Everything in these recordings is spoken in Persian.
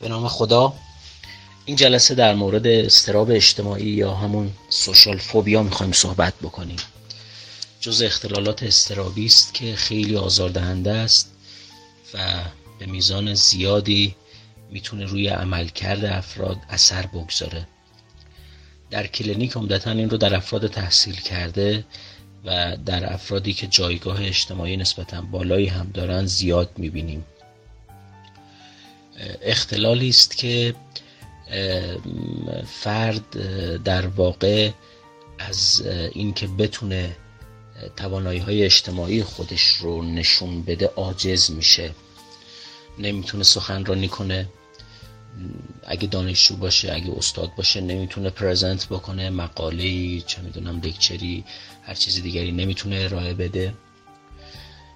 به نام خدا. این جلسه در مورد استراب اجتماعی یا همون سوشال فوبیا می‌خوایم صحبت بکنیم. جز اختلالات استرابی است که خیلی آزاردهنده است و به میزان زیادی می‌تونه روی عملکرد افراد اثر بگذاره. در کلینیک عمدتا این رو در افراد تحصیل کرده و در افرادی که جایگاه اجتماعی نسبتا بالایی هم دارن زیاد می‌بینیم. اختلالی است که فرد در واقع از اینکه بتونه توانایی های اجتماعی خودش رو نشون بده عاجز میشه. نمی‌تونه سخنرانی کنه. اگه دانشجو باشه اگه استاد باشه نمی‌تونه پرزنت بکنه مقاله چه می‌دونم لکچری هر چیز دیگری نمی‌تونه ارائه بده.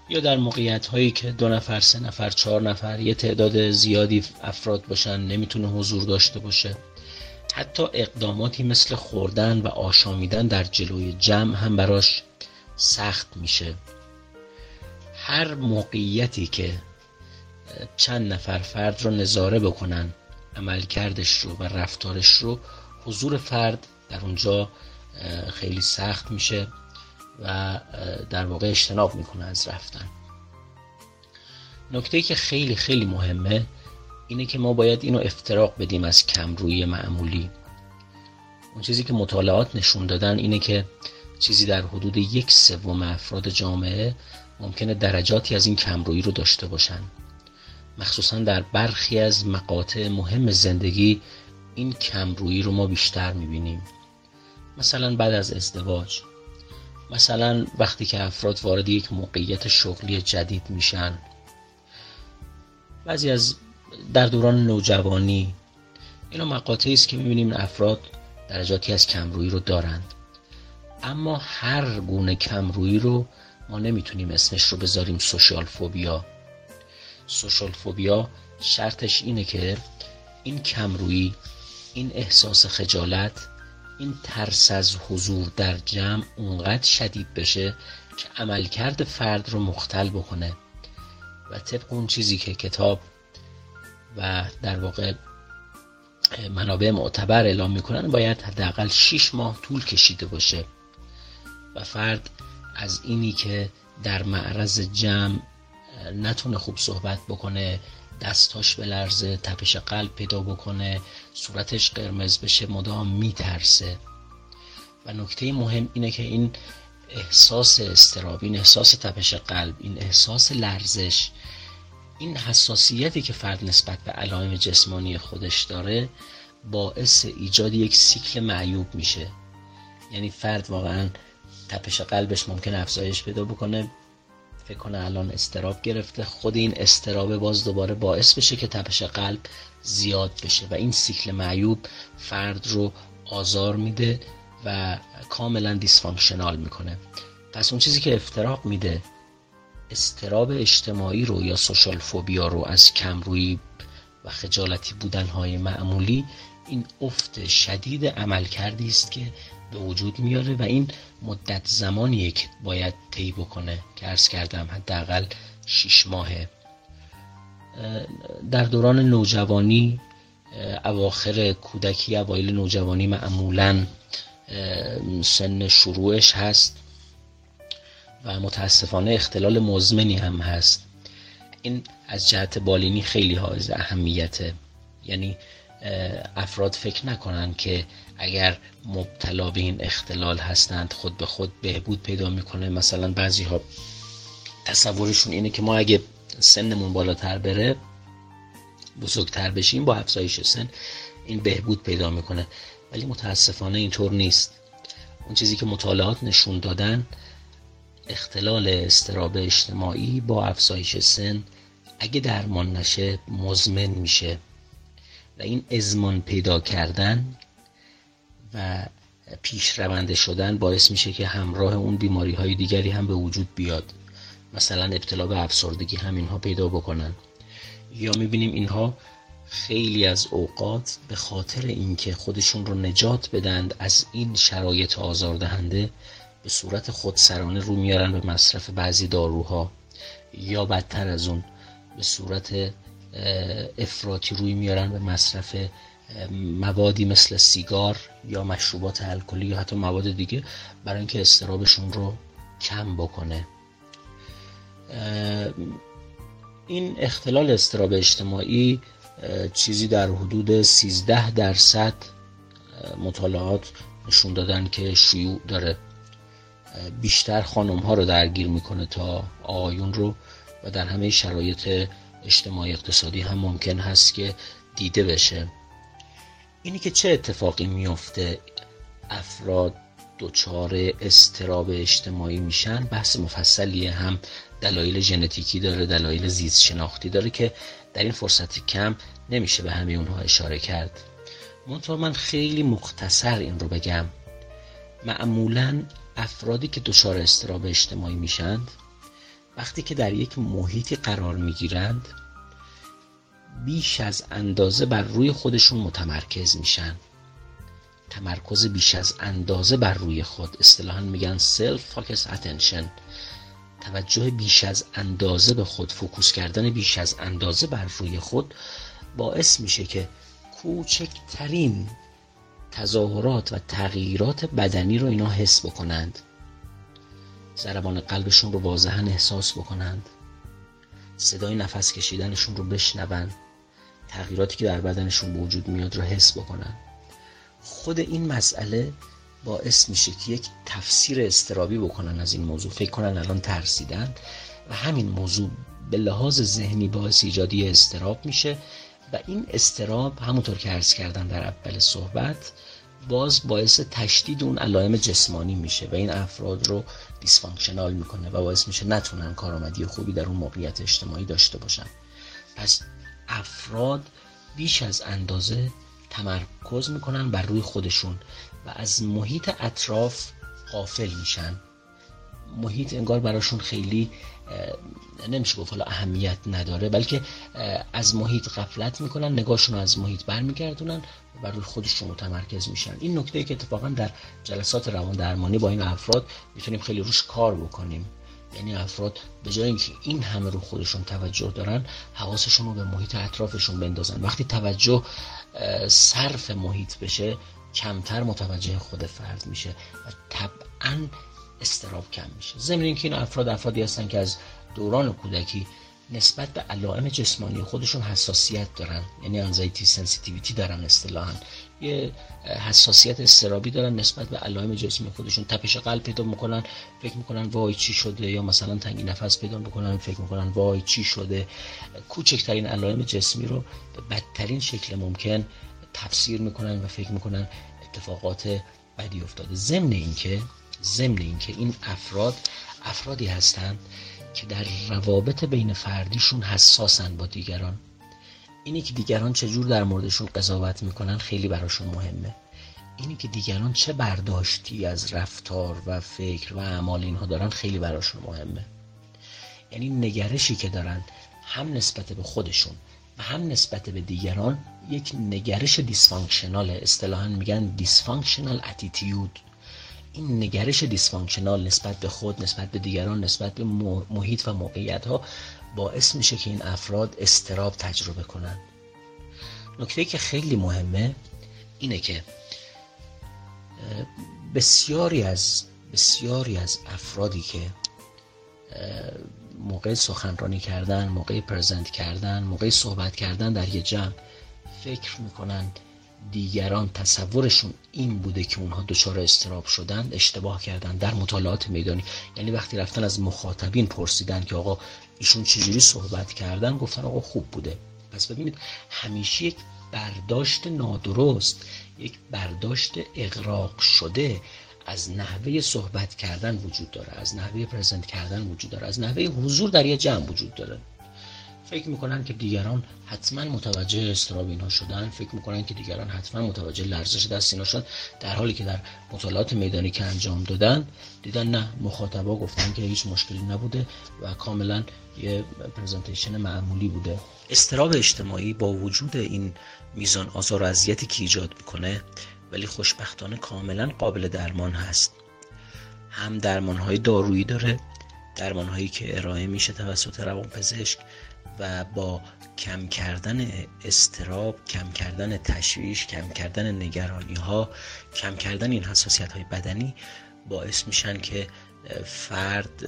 یا در موقعیت هایی که دو نفر سه نفر چهار نفر یه تعداد زیادی افراد باشن نمی‌تونه حضور داشته باشه. حتی اقداماتی مثل خوردن و آشامیدن در جلوی جمع هم براش سخت میشه. هر موقعیتی که چند نفر فرد رو نظاره بکنن عملکردش رو و رفتارش رو حضور فرد در اونجا خیلی سخت میشه. و در واقع اجتناب می‌کنه از رفتن. نکته که خیلی خیلی مهمه اینه که ما باید اینو افتراق بدیم از کمرویی معمولی. اون چیزی که مطالعات نشون دادن اینه که چیزی در حدود یک سوم افراد جامعه ممکنه درجاتی از این کمرویی رو داشته باشن. مخصوصا در برخی از مقاطع مهم زندگی این کمرویی رو ما بیشتر می‌بینیم. مثلا بعد از ازدواج. مثلا وقتی که افراد وارد یک موقعیت شغلی جدید میشن بعضی از در دوران نوجوانی اینا مقاطعی است که می‌بینیم افراد درجاتی از کمرویی رو دارند. اما هر گونه کمرویی رو ما نمی‌تونیم اسمش رو بذاریم سوشال فوبیا. سوشال فوبیا شرطش اینه که این کمرویی این احساس خجالت این ترس از حضور در جمع اونقدر شدید بشه که عملکرد فرد رو مختل بکنه و طبق اون چیزی که کتاب و در واقع منابع معتبر اعلام می‌کنن باید حداقل 6 ماه طول کشیده باشه و فرد از اینی که در معرض جمع نتونه خوب صحبت بکنه دستاش لرزه تپش قلب پیدا بکنه صورتش قرمز بشه مدام میترسه. و نکته مهم اینه که این احساس استراب این احساس تپش قلب این احساس لرزش این حساسیتی که فرد نسبت به علائم جسمانی خودش داره باعث ایجاد یک سیکل معیوب میشه. یعنی فرد واقعا تپش قلبش ممکن افزایش پیدا بکنه. فکر کنه الان اضطراب گرفته. خود این اضطراب باز دوباره باعث بشه که تپش قلب زیاد بشه و این سیکل معیوب فرد رو آزار میده و کاملا dysfunctional می‌کنه. پس اون چیزی که افتراق میده اضطراب اجتماعی رو یا social phobia رو از کمرویی و خجالتی بودن های معمولی این افت شدید عمل کردی است که به وجود میاره و این مدت زمانیه که باید طی بکنه که ارز کردم حداقل شیش ماهه. در دوران نوجوانی اواخر کودکی اوایل نوجوانی معمولا سن شروعش هست و متاسفانه اختلال مزمنی هم هست. این از جهت بالینی خیلی حائز اهمیته. یعنی افراد فکر نکنن که اگر مبتلا به این اختلال هستند خود به خود بهبود پیدا می‌کنه. مثلا بعضی ها تصورشون اینه که ما اگه سنمون بالاتر بره بزرگتر بشیم با افزایش سن این بهبود پیدا می‌کنه. ولی متاسفانه اینطور نیست. اون چیزی که مطالعات نشون دادن اختلال استراب اجتماعی با افزایش سن اگه درمان نشه مزمن میشه. و این ازمان پیدا کردن و پیش رونده شدن باعث میشه که همراه اون بیماری های دیگری هم به وجود بیاد. مثلا ابتلا به افسردگی هم اینها پیدا بکنن. یا می‌بینیم اینها خیلی از اوقات به خاطر اینکه خودشون رو نجات بدند از این شرایط آزاردهنده به صورت خودسرانه رو میارن به مصرف بعضی داروها. یا بدتر از اون به صورت افراطی روی میارن به مصرف موادی مثل سیگار یا مشروبات الکلی یا حتی مواد دیگه برای اینکه استرابشون رو کم بکنه. این اختلال استراب اجتماعی چیزی در حدود 13 درصد مطالعات نشون دادن که شیوع داره. بیشتر خانم ها رو درگیر می‌کنه تا آقایون رو و در همه شرایط اجتماعی اقتصادی هم ممکن هست که دیده بشه. اینی که چه اتفاقی میفته افراد دچار استراب اجتماعی میشن بحث مفصلیه. هم دلایل ژنتیکی داره دلایل زیست شناختی داره که در این فرصت کم نمیشه به همه اونها اشاره کرد. منطور من خیلی مختصر این رو بگم. معمولا افرادی که دچار استراب اجتماعی میشند وقتی که در یک محیطی قرار می‌گیرند بیش از اندازه بر روی خودشون متمرکز میشن. تمرکز بیش از اندازه بر روی خود. اصطلاحا میگن self focus attention. توجه بیش از اندازه به خود فوکوس کردن بیش از اندازه بر روی خود باعث میشه که کوچکترین تظاهرات و تغییرات بدنی رو اینا حس بکنند. ضربان قلبشون رو واضحا احساس بکنند. صدای نفس کشیدنشون رو بشنوند تغییراتی که در بدنشون به وجود میاد رو حس بکنن. خود این مسئله باعث میشه که یک تفسیر استرابی بکنن از این موضوع. فکر کنن الان ترسیدن و همین موضوع به لحاظ ذهنی باعث ایجادی استراب میشه و این استراب همونطور که عرض کردن در اول صحبت باز باعث تشدید اون علائم جسمانی میشه و این افراد رو دیسفانکشنال می‌کنه و باعث میشه نتونن کارآمدی خوبی در اون موقعیت اجتماعی داشته باشن. پس افراد بیش از اندازه تمرکز می‌کنن بر روی خودشون و از محیط اطراف غافل میشن. محیط انگار براشون خیلی نمیشه گفت حالا اهمیت نداره بلکه از محیط غفلت می‌کنن نگاهشون از محیط برمیگردونن و روی خودشون متمرکز میشن. این نکته که اتفاقا در جلسات روان درمانی با این افراد می‌تونیم خیلی روش کار بکنیم. یعنی افراد به جای اینکه این همه رو خودشون توجه دارن حواسشون رو به محیط اطرافشون بندازن. وقتی توجه صرف محیط بشه کمتر متوجه خود فرد میشه و طبعا اضطراب کم میشه. ضمن اینکه این افراد افرادی هستن که از دوران کودکی نسبت به علائم جسمانی خودشون حساسیت دارن. یعنی anxiety sensitivity دارن اصطلاحا. یه حساسیت اضطرابی دارن نسبت به علائم جسمی خودشون. تپش قلب پیدا می‌کنن فکر می‌کنن وای چی شده یا مثلا تنگی نفس پیدا می‌کنن فکر می‌کنن وای چی شده. کوچکترین علائم جسمی رو به بدترین شکل ممکن تفسیر می‌کنن و فکر می‌کنن اتفاقات بدی افتاده. ضمن اینکه ضمن اینکه این افراد افرادی هستند که در روابط بین فردیشون حساسن با دیگران. اینی که دیگران چجور در موردشون قضاوت می‌کنن خیلی براشون مهمه. اینی که دیگران چه برداشتی از رفتار و فکر و اعمال اینها دارن خیلی براشون مهمه. یعنی نگرشی که دارن هم نسبت به خودشون و هم نسبت به دیگران یک نگرش dysfunctional اصطلاحا میگن dysfunctional attitude این نگرش dysfunctional نسبت به خود نسبت به دیگران نسبت به محیط و موقعیت ها باعث میشه که این افراد اضطراب تجربه کنند. نکته که خیلی مهمه اینه که بسیاری از بسیاری از افرادی که موقع سخنرانی کردن موقع پرزنت کردن موقع صحبت کردن در یه جمع فکر می‌کنن دیگران تصورشون این بوده که اونها دچار استراب شدن اشتباه کردن در مطالعات میدانی. یعنی وقتی رفتن از مخاطبین پرسیدن که آقا ایشون چجوری صحبت کردن گفتن آقا خوب بوده. پس ببینید همیشه یک برداشت نادرست یک برداشت اقراق شده از نحوه صحبت کردن وجود داره از نحوه پرزنت کردن وجود داره از نحوه حضور در یه جمع وجود داره. فکر می‌کنن که دیگران حتما متوجه استراب اینها شدن فکر می‌کنن که دیگران حتما متوجه لرزش دست اینا شدن در حالی که در مطالعات میدانی که انجام دادن دیدن نه مخاطبا گفتن که هیچ مشکلی نبوده و کاملا یه پرزنتیشن معمولی بوده. استراب اجتماعی با وجود این میزان آزار و اذیتی که ایجاد می‌کنه ولی خوشبختانه کاملا قابل درمان هست. هم درمان های دارویی داره درمان هایی که ارائه میشه توسط روانپزشک و با کم کردن استراب کم کردن تشویش کم کردن نگرانی ها کم کردن این حساسیت های بدنی باعث میشن که فرد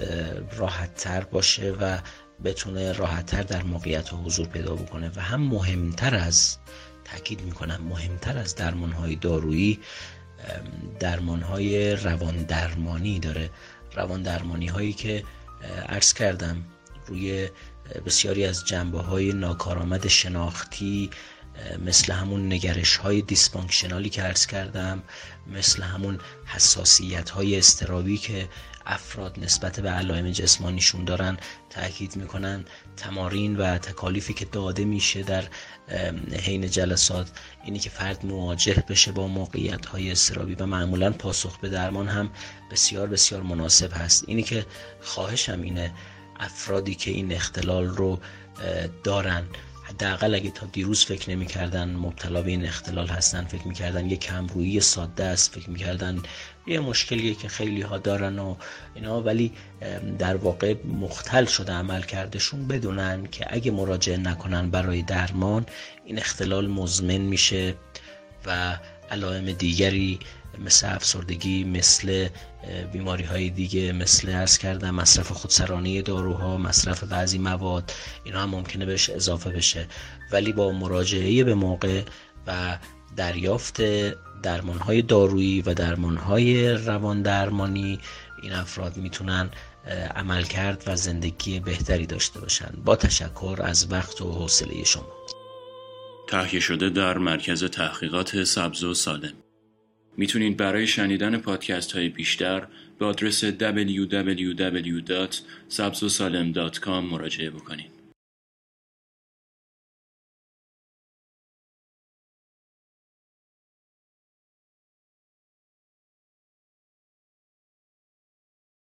راحت تر باشه و بتونه راحتتر در موقعیت و حضور پیدا بکنه. و هم مهمتر از تاکید می‌کنم مهمتر از درمان های دارویی درمان های روان درمانی داره. روان درمانی هایی که عرض کردم روی بسیاری از جنبه های ناکارآمد شناختی مثل همون نگرش های دیسفانکشنالی که عرض کردم مثل همون حساسیت های استرابی که افراد نسبت به علائم جسمانیشون دارن تاکید می‌کنن تمارین و تکالیفی که داده میشه در حین جلسات اینی که فرد مواجه بشه با موقعیت های استرابی و معمولا پاسخ به درمان هم بسیار بسیار مناسب هست. اینی که خواهشم اینه افرادی که این اختلال رو دارن. حداقل اگه تا دیروز فکر نمی‌کردن مبتلا به این اختلال هستن فکر می‌کردن یه کمرویی ساده است فکر می‌کردن یه مشکلیه که خیلی ها دارن و اینا. ولی در واقع مختل شده عمل کردشون بدونن که اگه مراجعه نکنن برای درمان این اختلال مزمن میشه و علائم دیگری مثل افسردگی مثل بیماری های دیگه مثل ارز کردم مصرف خودسرانه داروها مصرف بعضی مواد اینا هم ممکنه بهش اضافه بشه. ولی با مراجعه به موقع و دریافت درمان های دارویی و درمان های روان درمانی این افراد می‌تونن عمل کرد و زندگی بهتری داشته باشن. با تشکر از وقت و حوصله شما. تهیه شده در مرکز تحقیقات سبز و سالم. می‌تونید برای شنیدن پادکست های بیشتر به آدرس www.sabzosalem.com مراجعه بکنید.